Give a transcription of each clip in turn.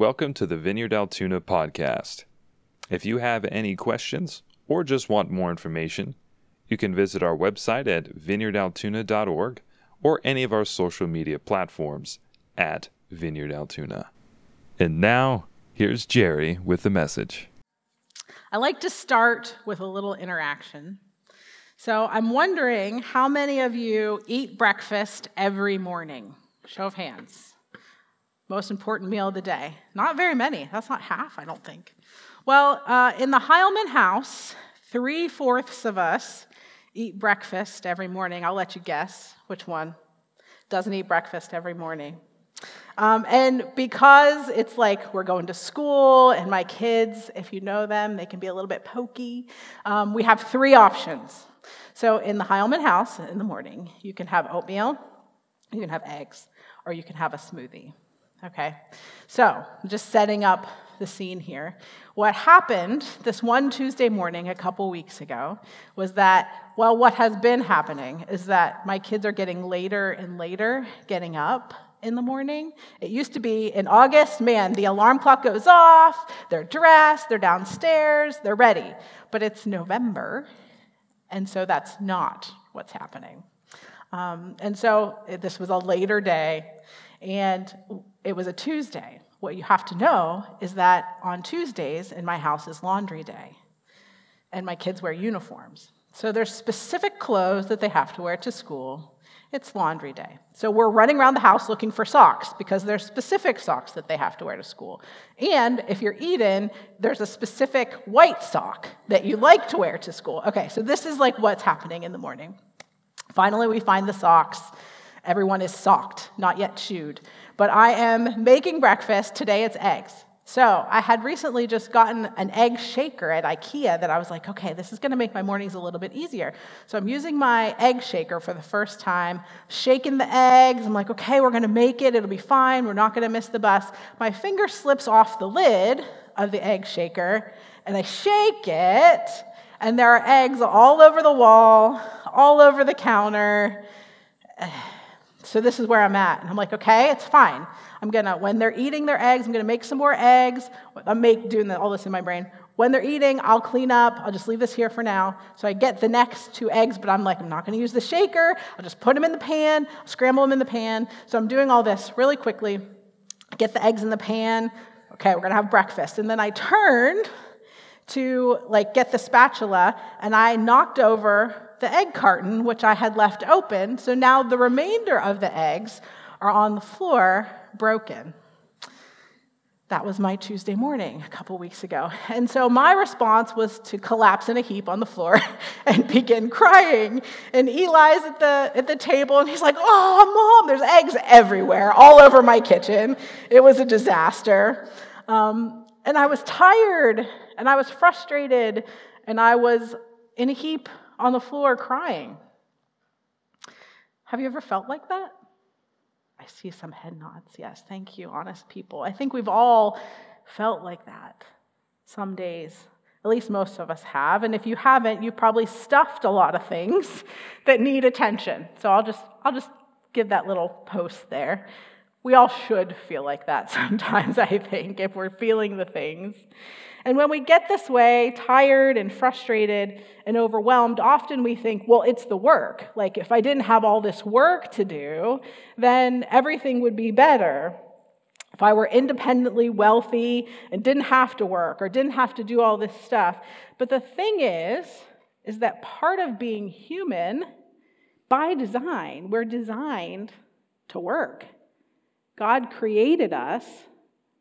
Welcome to the Vineyard Altoona podcast. If you have any questions or just want more information, you can visit our website at vineyardaltoona.org or any of our social media platforms at Vineyard Altoona. And now, here's Jerry with the message. I like to start with a little interaction. So I'm wondering how many of you eat breakfast every morning? Show of hands. Most important meal of the day. Not very many. That's not half, I don't think. Well, uh, in the Heilman house, three fourths of us eat breakfast every morning. I'll let you guess which one doesn't eat breakfast every morning. Um, and because it's like we're going to school, and my kids, if you know them, they can be a little bit pokey, um, we have three options. So in the Heilman house in the morning, you can have oatmeal, you can have eggs, or you can have a smoothie. Okay? So, just setting up the scene here. What happened this one Tuesday morning a couple weeks ago was that, well, what has been happening is that my kids are getting later and later getting up in the morning. It used to be in August, man, the alarm clock goes off, they're dressed, they're downstairs, they're ready. But it's November, and so that's not what's happening. Um, and so this was a later day, and it was a Tuesday. What you have to know is that on Tuesdays in my house is laundry day, and my kids wear uniforms. So there's specific clothes that they have to wear to school. It's laundry day. So we're running around the house looking for socks because there's specific socks that they have to wear to school. And if you're Eden, there's a specific white sock that you like to wear to school. Okay, so this is like what's happening in the morning. Finally, we find the socks. Everyone is socked, not yet chewed. But I am making breakfast. Today it's eggs. So I had recently just gotten an egg shaker at IKEA that I was like, okay, this is going to make my mornings a little bit easier. So I'm using my egg shaker for the first time, shaking the eggs. I'm like, okay, we're going to make it. It'll be fine. We're not going to miss the bus. My finger slips off the lid of the egg shaker, and I shake it, and there are eggs all over the wall, all over the counter. So this is where I'm at. And I'm like, okay, it's fine. I'm gonna, when they're eating their eggs, I'm gonna make some more eggs. I'm make, doing all this in my brain. When they're eating, I'll clean up. I'll just leave this here for now. So I get the next two eggs, but I'm like, I'm not gonna use the shaker. I'll just put them in the pan, scramble them in the pan. So I'm doing all this really quickly. Get the eggs in the pan. Okay, we're gonna have breakfast. And then I turned to like get the spatula and I knocked over the egg carton, which I had left open. So now the remainder of the eggs are on the floor broken. That was my Tuesday morning a couple weeks ago. And so my response was to collapse in a heap on the floor and begin crying. And Eli's at the, at the table and he's like, Oh, mom, there's eggs everywhere, all over my kitchen. It was a disaster. Um, and I was tired and I was frustrated and I was in a heap on the floor crying. Have you ever felt like that? I see some head nods. Yes, thank you, honest people. I think we've all felt like that some days. At least most of us have. And if you haven't, you've probably stuffed a lot of things that need attention. So I'll just, I'll just give that little post there. We all should feel like that sometimes, I think, if we're feeling the things. And when we get this way, tired and frustrated and overwhelmed, often we think, well, it's the work. Like, if I didn't have all this work to do, then everything would be better. If I were independently wealthy and didn't have to work or didn't have to do all this stuff. But the thing is, is that part of being human, by design, we're designed to work. God created us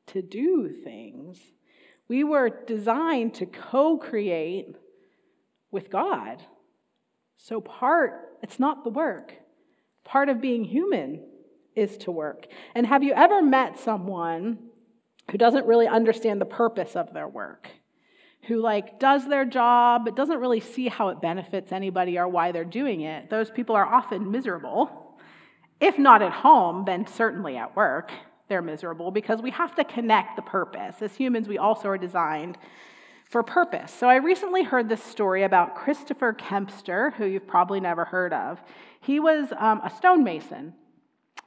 to do things. We were designed to co create with God. So, part, it's not the work. Part of being human is to work. And have you ever met someone who doesn't really understand the purpose of their work? Who, like, does their job, but doesn't really see how it benefits anybody or why they're doing it? Those people are often miserable. If not at home, then certainly at work they're miserable because we have to connect the purpose. As humans, we also are designed for purpose. So I recently heard this story about Christopher Kempster, who you've probably never heard of. He was um, a stonemason,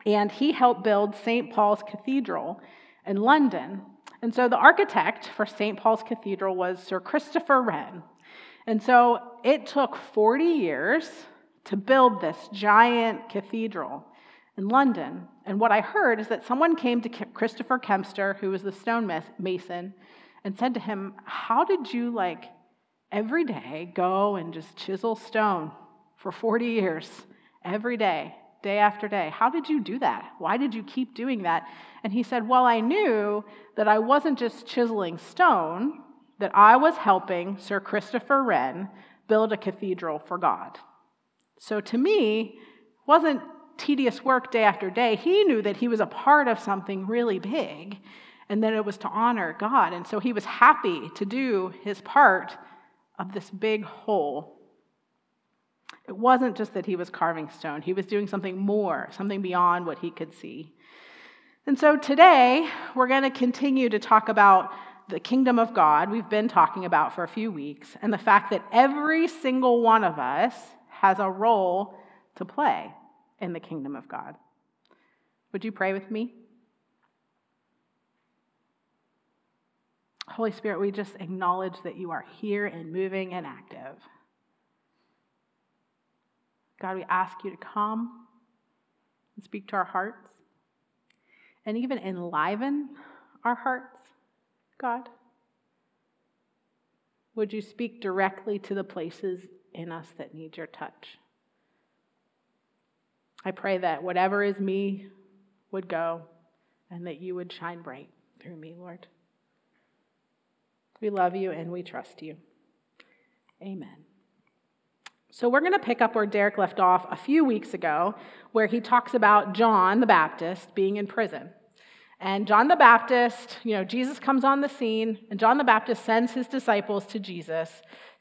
and he helped build St. Paul's Cathedral in London. And so the architect for St. Paul's Cathedral was Sir Christopher Wren. And so it took 40 years to build this giant cathedral in London. And what I heard is that someone came to Christopher Kempster, who was the stonemason, and said to him, How did you, like, every day go and just chisel stone for 40 years, every day? day after day. How did you do that? Why did you keep doing that? And he said, Well, I knew that I wasn't just chiseling stone, that I was helping Sir Christopher Wren build a cathedral for God. So to me, wasn't tedious work day after day. He knew that he was a part of something really big and that it was to honor God. And so he was happy to do his part of this big whole. It wasn't just that he was carving stone, he was doing something more, something beyond what he could see. And so today, we're going to continue to talk about the kingdom of God, we've been talking about for a few weeks, and the fact that every single one of us has a role to play in the kingdom of God. Would you pray with me? Holy Spirit, we just acknowledge that you are here and moving and active. God, we ask you to come and speak to our hearts and even enliven our hearts, God. Would you speak directly to the places in us that need your touch? I pray that whatever is me would go and that you would shine bright through me, Lord. We love you and we trust you. Amen. So, we're going to pick up where Derek left off a few weeks ago, where he talks about John the Baptist being in prison. And John the Baptist, you know, Jesus comes on the scene, and John the Baptist sends his disciples to Jesus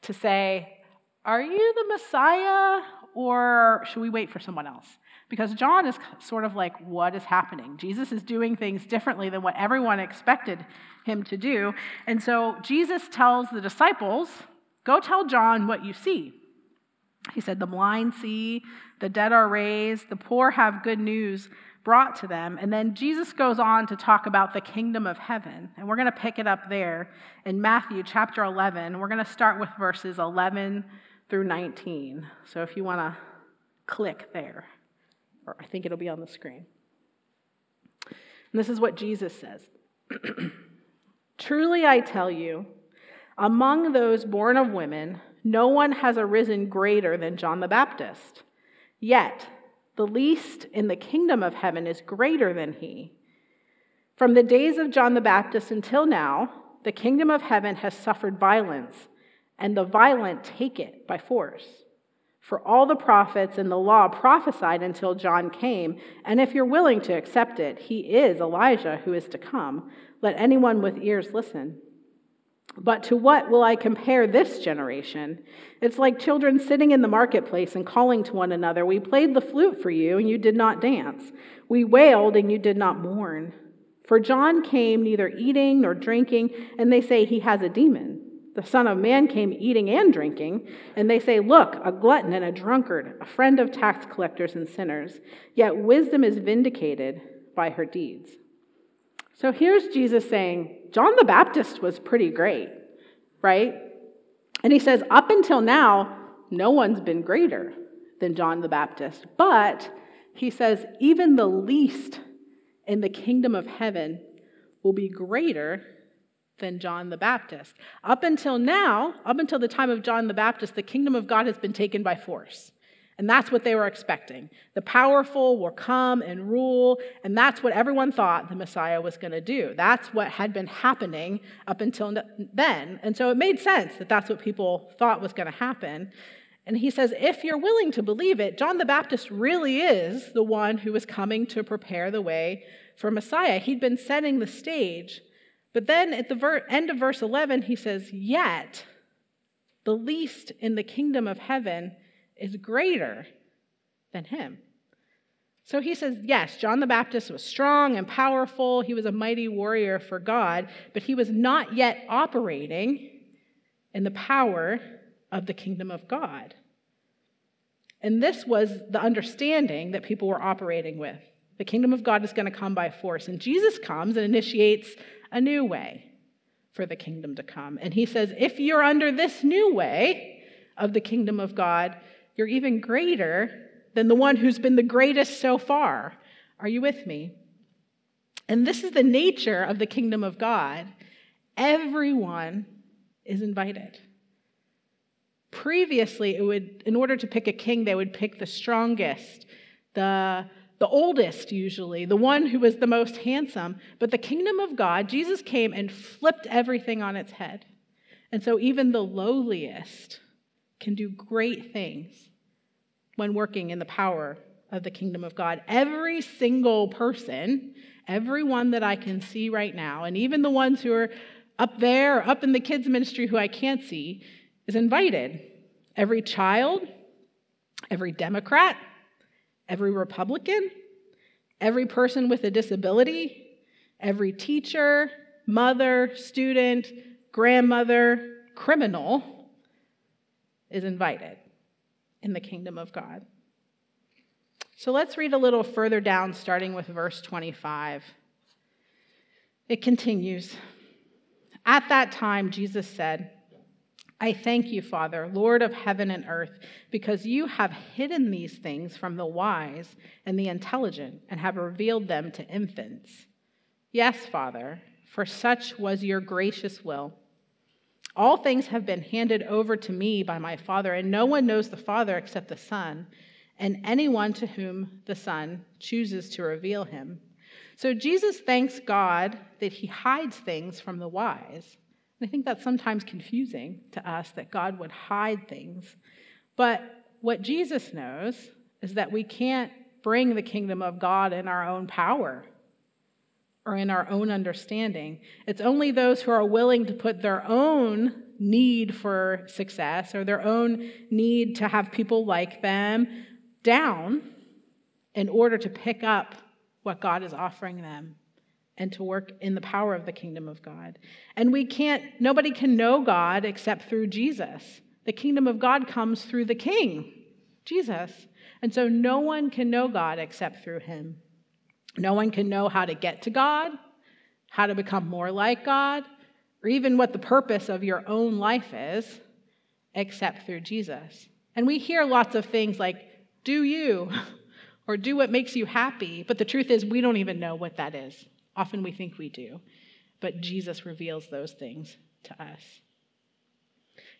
to say, Are you the Messiah, or should we wait for someone else? Because John is sort of like, What is happening? Jesus is doing things differently than what everyone expected him to do. And so Jesus tells the disciples, Go tell John what you see. He said, The blind see, the dead are raised, the poor have good news brought to them. And then Jesus goes on to talk about the kingdom of heaven. And we're going to pick it up there in Matthew chapter 11. We're going to start with verses 11 through 19. So if you want to click there, or I think it'll be on the screen. And this is what Jesus says Truly I tell you, among those born of women, no one has arisen greater than John the Baptist. Yet, the least in the kingdom of heaven is greater than he. From the days of John the Baptist until now, the kingdom of heaven has suffered violence, and the violent take it by force. For all the prophets and the law prophesied until John came, and if you're willing to accept it, he is Elijah who is to come. Let anyone with ears listen. But to what will I compare this generation? It's like children sitting in the marketplace and calling to one another, We played the flute for you, and you did not dance. We wailed, and you did not mourn. For John came neither eating nor drinking, and they say he has a demon. The Son of Man came eating and drinking, and they say, Look, a glutton and a drunkard, a friend of tax collectors and sinners. Yet wisdom is vindicated by her deeds. So here's Jesus saying, John the Baptist was pretty great, right? And he says, up until now, no one's been greater than John the Baptist. But he says, even the least in the kingdom of heaven will be greater than John the Baptist. Up until now, up until the time of John the Baptist, the kingdom of God has been taken by force. And that's what they were expecting. The powerful will come and rule, and that's what everyone thought the Messiah was going to do. That's what had been happening up until then. And so it made sense that that's what people thought was going to happen. And he says, if you're willing to believe it, John the Baptist really is the one who was coming to prepare the way for Messiah. He'd been setting the stage. But then at the ver- end of verse 11, he says, Yet the least in the kingdom of heaven is greater than him. So he says, yes, John the Baptist was strong and powerful. He was a mighty warrior for God, but he was not yet operating in the power of the kingdom of God. And this was the understanding that people were operating with. The kingdom of God is going to come by force. And Jesus comes and initiates a new way for the kingdom to come. And he says, if you're under this new way of the kingdom of God, you're even greater than the one who's been the greatest so far. Are you with me? And this is the nature of the kingdom of God. Everyone is invited. Previously, it would, in order to pick a king, they would pick the strongest, the, the oldest, usually, the one who was the most handsome. But the kingdom of God, Jesus came and flipped everything on its head. And so even the lowliest can do great things when working in the power of the kingdom of God. Every single person, everyone that I can see right now, and even the ones who are up there, up in the kids' ministry who I can't see, is invited. Every child, every Democrat, every Republican, every person with a disability, every teacher, mother, student, grandmother, criminal is invited in the kingdom of God. So let's read a little further down, starting with verse 25. It continues. At that time, Jesus said, I thank you, Father, Lord of heaven and earth, because you have hidden these things from the wise and the intelligent and have revealed them to infants. Yes, Father, for such was your gracious will. All things have been handed over to me by my Father, and no one knows the Father except the Son, and anyone to whom the Son chooses to reveal him. So Jesus thanks God that he hides things from the wise. I think that's sometimes confusing to us that God would hide things. But what Jesus knows is that we can't bring the kingdom of God in our own power or in our own understanding. It's only those who are willing to put their own need for success or their own need to have people like them down in order to pick up what God is offering them and to work in the power of the kingdom of God. And we can't, nobody can know God except through Jesus. The kingdom of God comes through the king, Jesus. And so no one can know God except through him. No one can know how to get to God, how to become more like God, or even what the purpose of your own life is, except through Jesus. And we hear lots of things like, do you, or do what makes you happy. But the truth is, we don't even know what that is. Often we think we do, but Jesus reveals those things to us.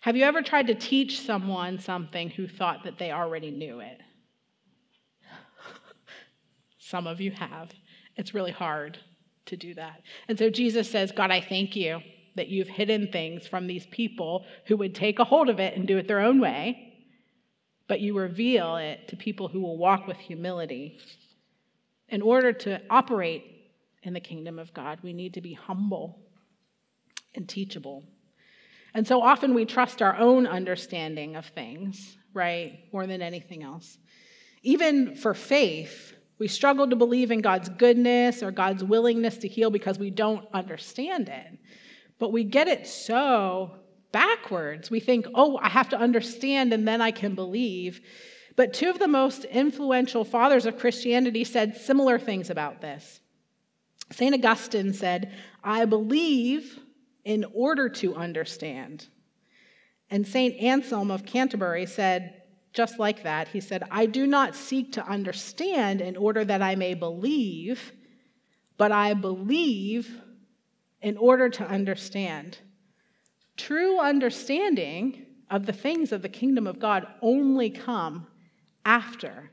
Have you ever tried to teach someone something who thought that they already knew it? Some of you have. It's really hard to do that. And so Jesus says, God, I thank you that you've hidden things from these people who would take a hold of it and do it their own way, but you reveal it to people who will walk with humility. In order to operate in the kingdom of God, we need to be humble and teachable. And so often we trust our own understanding of things, right, more than anything else. Even for faith, we struggle to believe in God's goodness or God's willingness to heal because we don't understand it. But we get it so backwards. We think, oh, I have to understand and then I can believe. But two of the most influential fathers of Christianity said similar things about this. St. Augustine said, I believe in order to understand. And St. Anselm of Canterbury said, just like that, he said, I do not seek to understand in order that I may believe, but I believe in order to understand. True understanding of the things of the kingdom of God only come after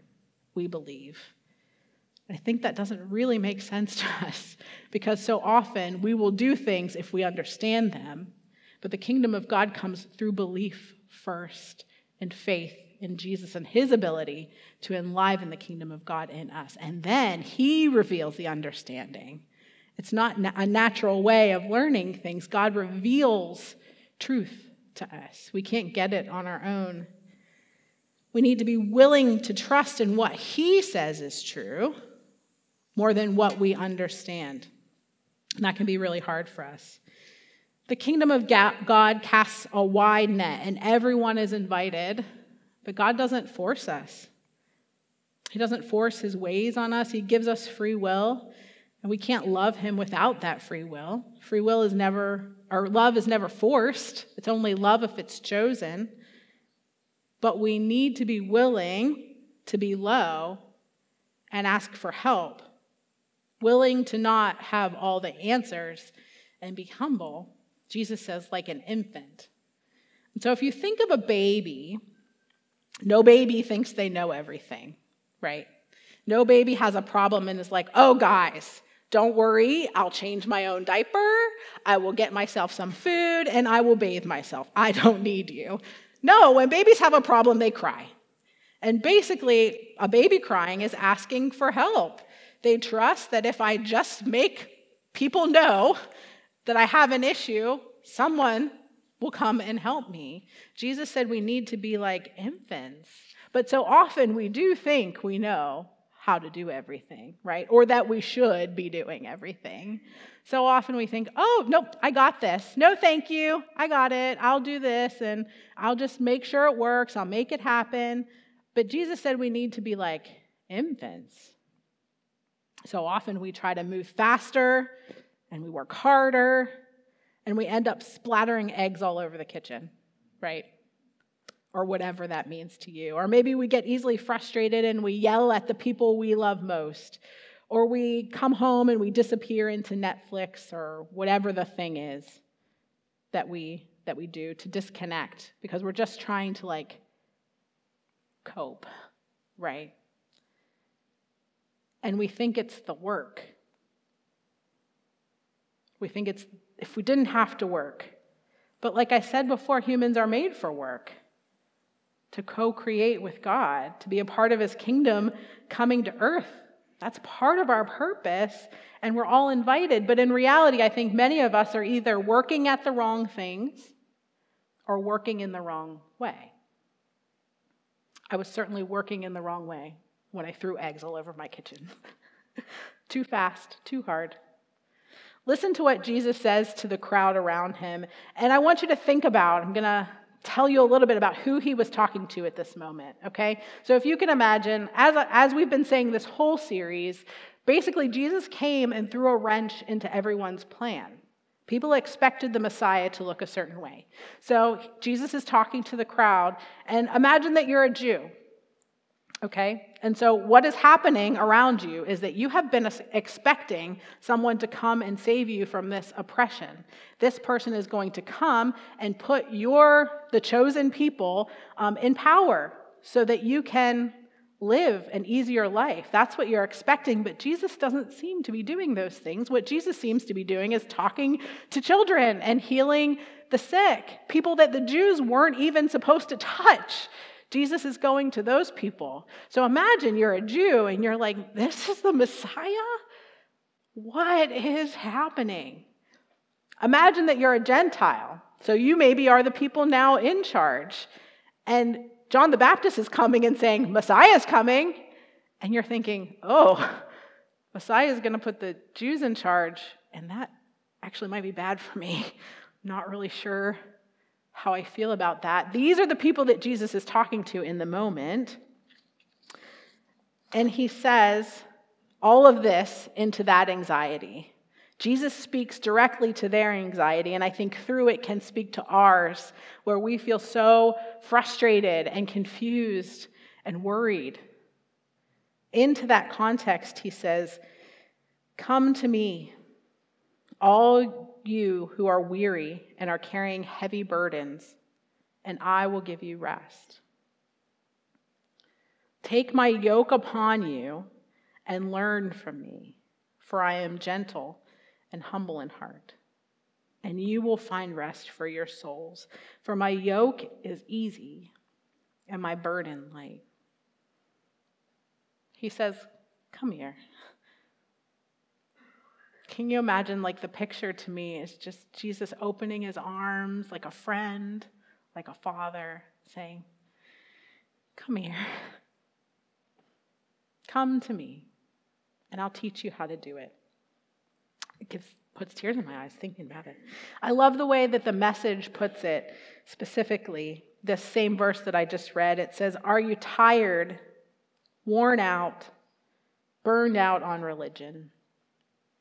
we believe. I think that doesn't really make sense to us because so often we will do things if we understand them, but the kingdom of God comes through belief first and faith in Jesus and his ability to enliven the kingdom of God in us. And then he reveals the understanding. It's not a natural way of learning things. God reveals truth to us. We can't get it on our own. We need to be willing to trust in what he says is true more than what we understand. And that can be really hard for us. The kingdom of God casts a wide net, and everyone is invited but God doesn't force us. He doesn't force his ways on us. He gives us free will. And we can't love him without that free will. Free will is never, or love is never forced. It's only love if it's chosen. But we need to be willing to be low and ask for help, willing to not have all the answers and be humble. Jesus says, like an infant. And so if you think of a baby, no baby thinks they know everything, right? No baby has a problem and is like, oh, guys, don't worry, I'll change my own diaper, I will get myself some food, and I will bathe myself. I don't need you. No, when babies have a problem, they cry. And basically, a baby crying is asking for help. They trust that if I just make people know that I have an issue, someone will come and help me. Jesus said we need to be like infants. But so often we do think we know how to do everything, right? Or that we should be doing everything. So often we think, oh, nope, I got this. No, thank you. I got it. I'll do this and I'll just make sure it works. I'll make it happen. But Jesus said we need to be like infants. So often we try to move faster and we work harder and we end up splattering eggs all over the kitchen, right? or whatever that means to you. Or maybe we get easily frustrated and we yell at the people we love most. Or we come home and we disappear into Netflix or whatever the thing is that we that we do to disconnect because we're just trying to like cope, right? And we think it's the work. We think it's if we didn't have to work. But like I said before, humans are made for work to co create with God, to be a part of his kingdom coming to earth. That's part of our purpose, and we're all invited. But in reality, I think many of us are either working at the wrong things or working in the wrong way. I was certainly working in the wrong way when I threw eggs all over my kitchen. too fast, too hard. Listen to what Jesus says to the crowd around him. And I want you to think about, I'm going to tell you a little bit about who he was talking to at this moment, okay? So if you can imagine, as, as we've been saying this whole series, basically Jesus came and threw a wrench into everyone's plan. People expected the Messiah to look a certain way. So Jesus is talking to the crowd, and imagine that you're a Jew, Okay? And so, what is happening around you is that you have been expecting someone to come and save you from this oppression. This person is going to come and put your, the chosen people, um, in power so that you can live an easier life. That's what you're expecting, but Jesus doesn't seem to be doing those things. What Jesus seems to be doing is talking to children and healing the sick, people that the Jews weren't even supposed to touch. Jesus is going to those people. So imagine you're a Jew and you're like, this is the Messiah? What is happening? Imagine that you're a Gentile. So you maybe are the people now in charge. And John the Baptist is coming and saying, Messiah is coming. And you're thinking, oh, Messiah is going to put the Jews in charge. And that actually might be bad for me. I'm not really sure how I feel about that. These are the people that Jesus is talking to in the moment. And he says all of this into that anxiety. Jesus speaks directly to their anxiety, and I think through it can speak to ours, where we feel so frustrated and confused and worried. Into that context, he says, Come to me, all you who are weary and are carrying heavy burdens, and I will give you rest. Take my yoke upon you and learn from me, for I am gentle and humble in heart, and you will find rest for your souls. For my yoke is easy and my burden light. He says, Come here. Can you imagine, like, the picture to me is just Jesus opening his arms like a friend, like a father, saying, Come here. Come to me, and I'll teach you how to do it. It gives, puts tears in my eyes thinking about it. I love the way that the message puts it specifically. This same verse that I just read, it says, Are you tired, worn out, burned out on religion?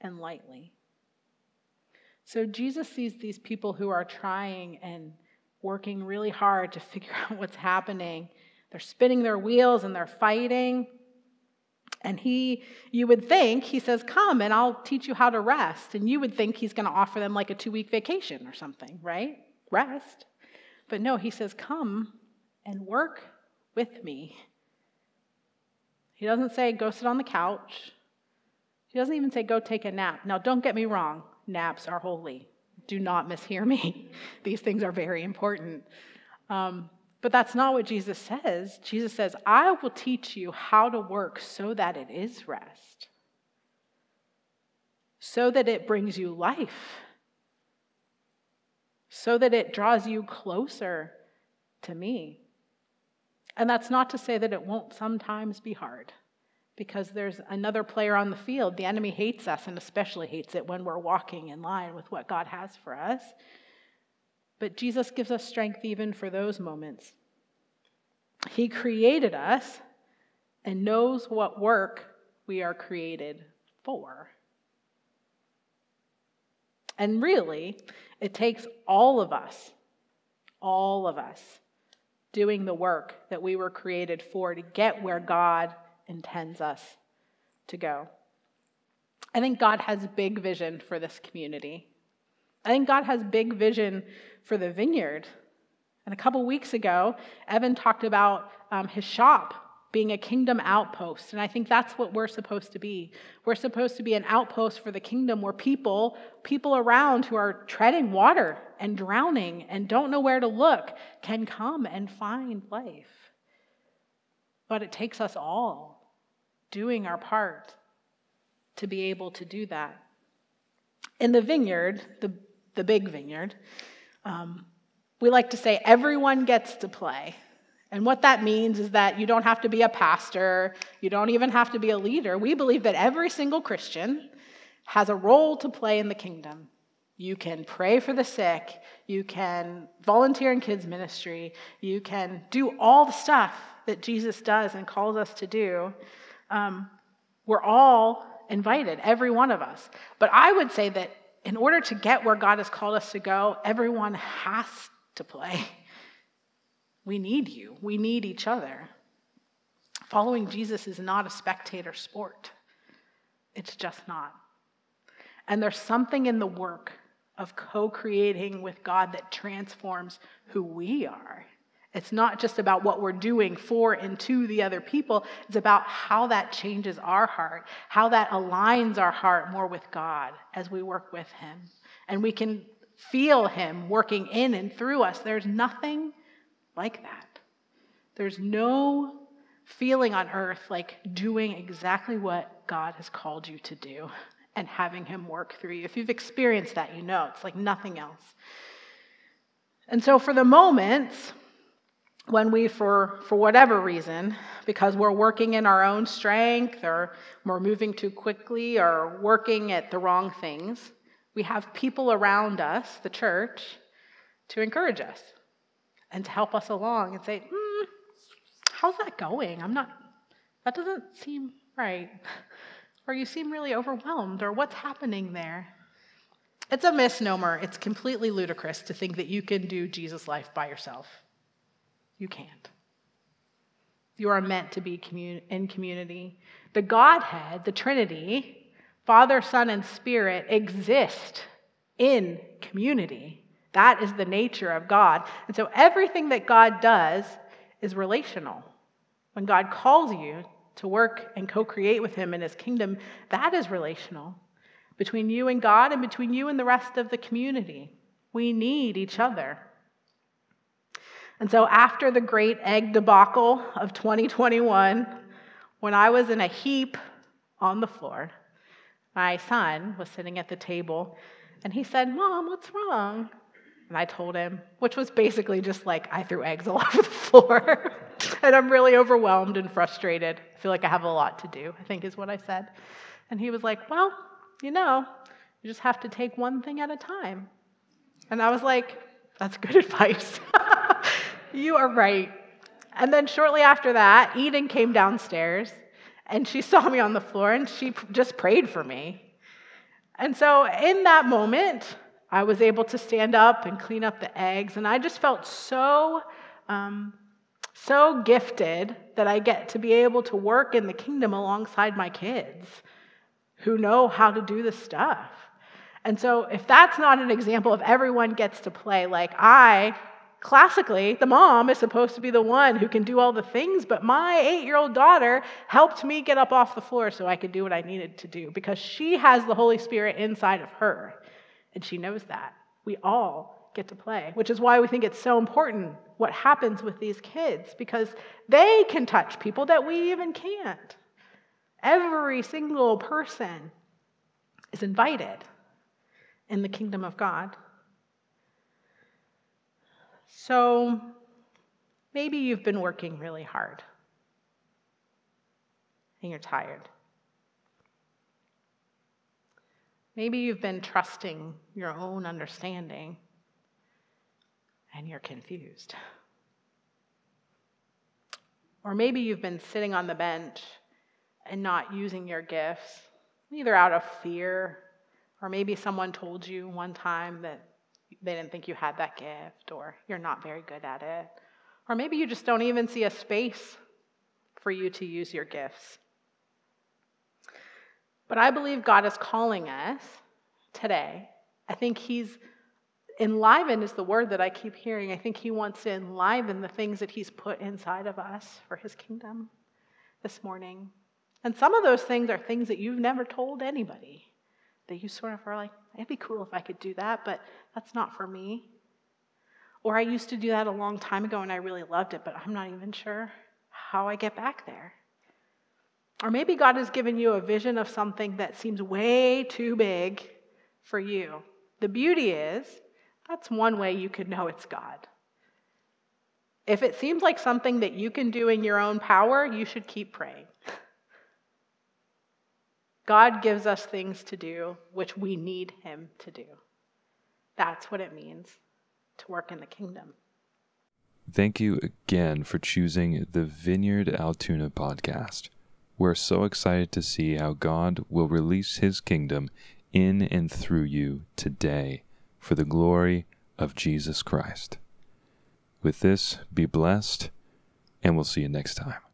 and lightly. So Jesus sees these people who are trying and working really hard to figure out what's happening. They're spinning their wheels and they're fighting. And he, you would think, he says, Come and I'll teach you how to rest. And you would think he's going to offer them like a two week vacation or something, right? Rest. But no, he says, Come and work with me. He doesn't say, Go sit on the couch. He doesn't even say, Go take a nap. Now, don't get me wrong, naps are holy. Do not mishear me. These things are very important. Um, but that's not what Jesus says. Jesus says, I will teach you how to work so that it is rest, so that it brings you life, so that it draws you closer to me. And that's not to say that it won't sometimes be hard, because there's another player on the field. The enemy hates us, and especially hates it when we're walking in line with what God has for us. But Jesus gives us strength even for those moments. He created us and knows what work we are created for. And really, it takes all of us, all of us, doing the work that we were created for to get where God intends us to go. I think God has big vision for this community. I think God has big vision for the vineyard. And a couple weeks ago, Evan talked about um, his shop being a kingdom outpost. And I think that's what we're supposed to be. We're supposed to be an outpost for the kingdom where people, people around who are treading water and drowning and don't know where to look, can come and find life. But it takes us all doing our part to be able to do that. In the vineyard, the the big vineyard, um, we like to say everyone gets to play. And what that means is that you don't have to be a pastor, you don't even have to be a leader. We believe that every single Christian has a role to play in the kingdom. You can pray for the sick, you can volunteer in kids' ministry, you can do all the stuff that Jesus does and calls us to do. Um, we're all invited, every one of us. But I would say that in order to get where God has called us to go, everyone has to play. We need you, we need each other. Following Jesus is not a spectator sport, it's just not. And there's something in the work of co creating with God that transforms who we are. It's not just about what we're doing for and to the other people. It's about how that changes our heart, how that aligns our heart more with God as we work with Him. And we can feel Him working in and through us. There's nothing like that. There's no feeling on earth like doing exactly what God has called you to do and having Him work through you. If you've experienced that, you know it's like nothing else. And so, for the moments, when we, for, for whatever reason, because we're working in our own strength or we're moving too quickly or working at the wrong things, we have people around us, the church, to encourage us and to help us along and say, hmm, how's that going? I'm not, that doesn't seem right. Or you seem really overwhelmed, or what's happening there? It's a misnomer. It's completely ludicrous to think that you can do Jesus' life by yourself. You can't. You are meant to be in community. The Godhead, the Trinity, Father, Son, and Spirit exist in community. That is the nature of God. And so everything that God does is relational. When God calls you to work and co create with Him in His kingdom, that is relational between you and God and between you and the rest of the community. We need each other. And so, after the great egg debacle of 2021, when I was in a heap on the floor, my son was sitting at the table and he said, Mom, what's wrong? And I told him, which was basically just like I threw eggs all over the floor. and I'm really overwhelmed and frustrated. I feel like I have a lot to do, I think is what I said. And he was like, Well, you know, you just have to take one thing at a time. And I was like, That's good advice. You are right. And then shortly after that, Eden came downstairs and she saw me on the floor and she just prayed for me. And so in that moment, I was able to stand up and clean up the eggs, and I just felt so, um, so gifted that I get to be able to work in the kingdom alongside my kids who know how to do the stuff. And so, if that's not an example of everyone gets to play, like I Classically, the mom is supposed to be the one who can do all the things, but my eight year old daughter helped me get up off the floor so I could do what I needed to do because she has the Holy Spirit inside of her, and she knows that. We all get to play, which is why we think it's so important what happens with these kids because they can touch people that we even can't. Every single person is invited in the kingdom of God. So maybe you've been working really hard and you're tired. Maybe you've been trusting your own understanding and you're confused. Or maybe you've been sitting on the bench and not using your gifts, either out of fear, or maybe someone told you one time that they didn't think you had that gift, or you're not very good at it. Or maybe you just don't even see a space for you to use your gifts. But I believe God is calling us today. I think He's enlivened, is the word that I keep hearing. I think He wants to enliven the things that He's put inside of us for His kingdom this morning. And some of those things are things that you've never told anybody, that you sort of are like, it'd be cool if I could do that, but that's not for me. Or I used to do that a long time ago and I really loved it, but I'm not even sure how I get back there. Or maybe God has given you a vision of something that seems way too big for you. The beauty is, that's one way you could know it's God. If it seems like something that you can do in your own power, you should keep praying. God gives us things to do which we need Him to do. That's what it means to work in the kingdom. Thank you again for choosing the Vineyard Altoona podcast. We're so excited to see how God will release his kingdom in and through you today for the glory of Jesus Christ. With this, be blessed, and we'll see you next time.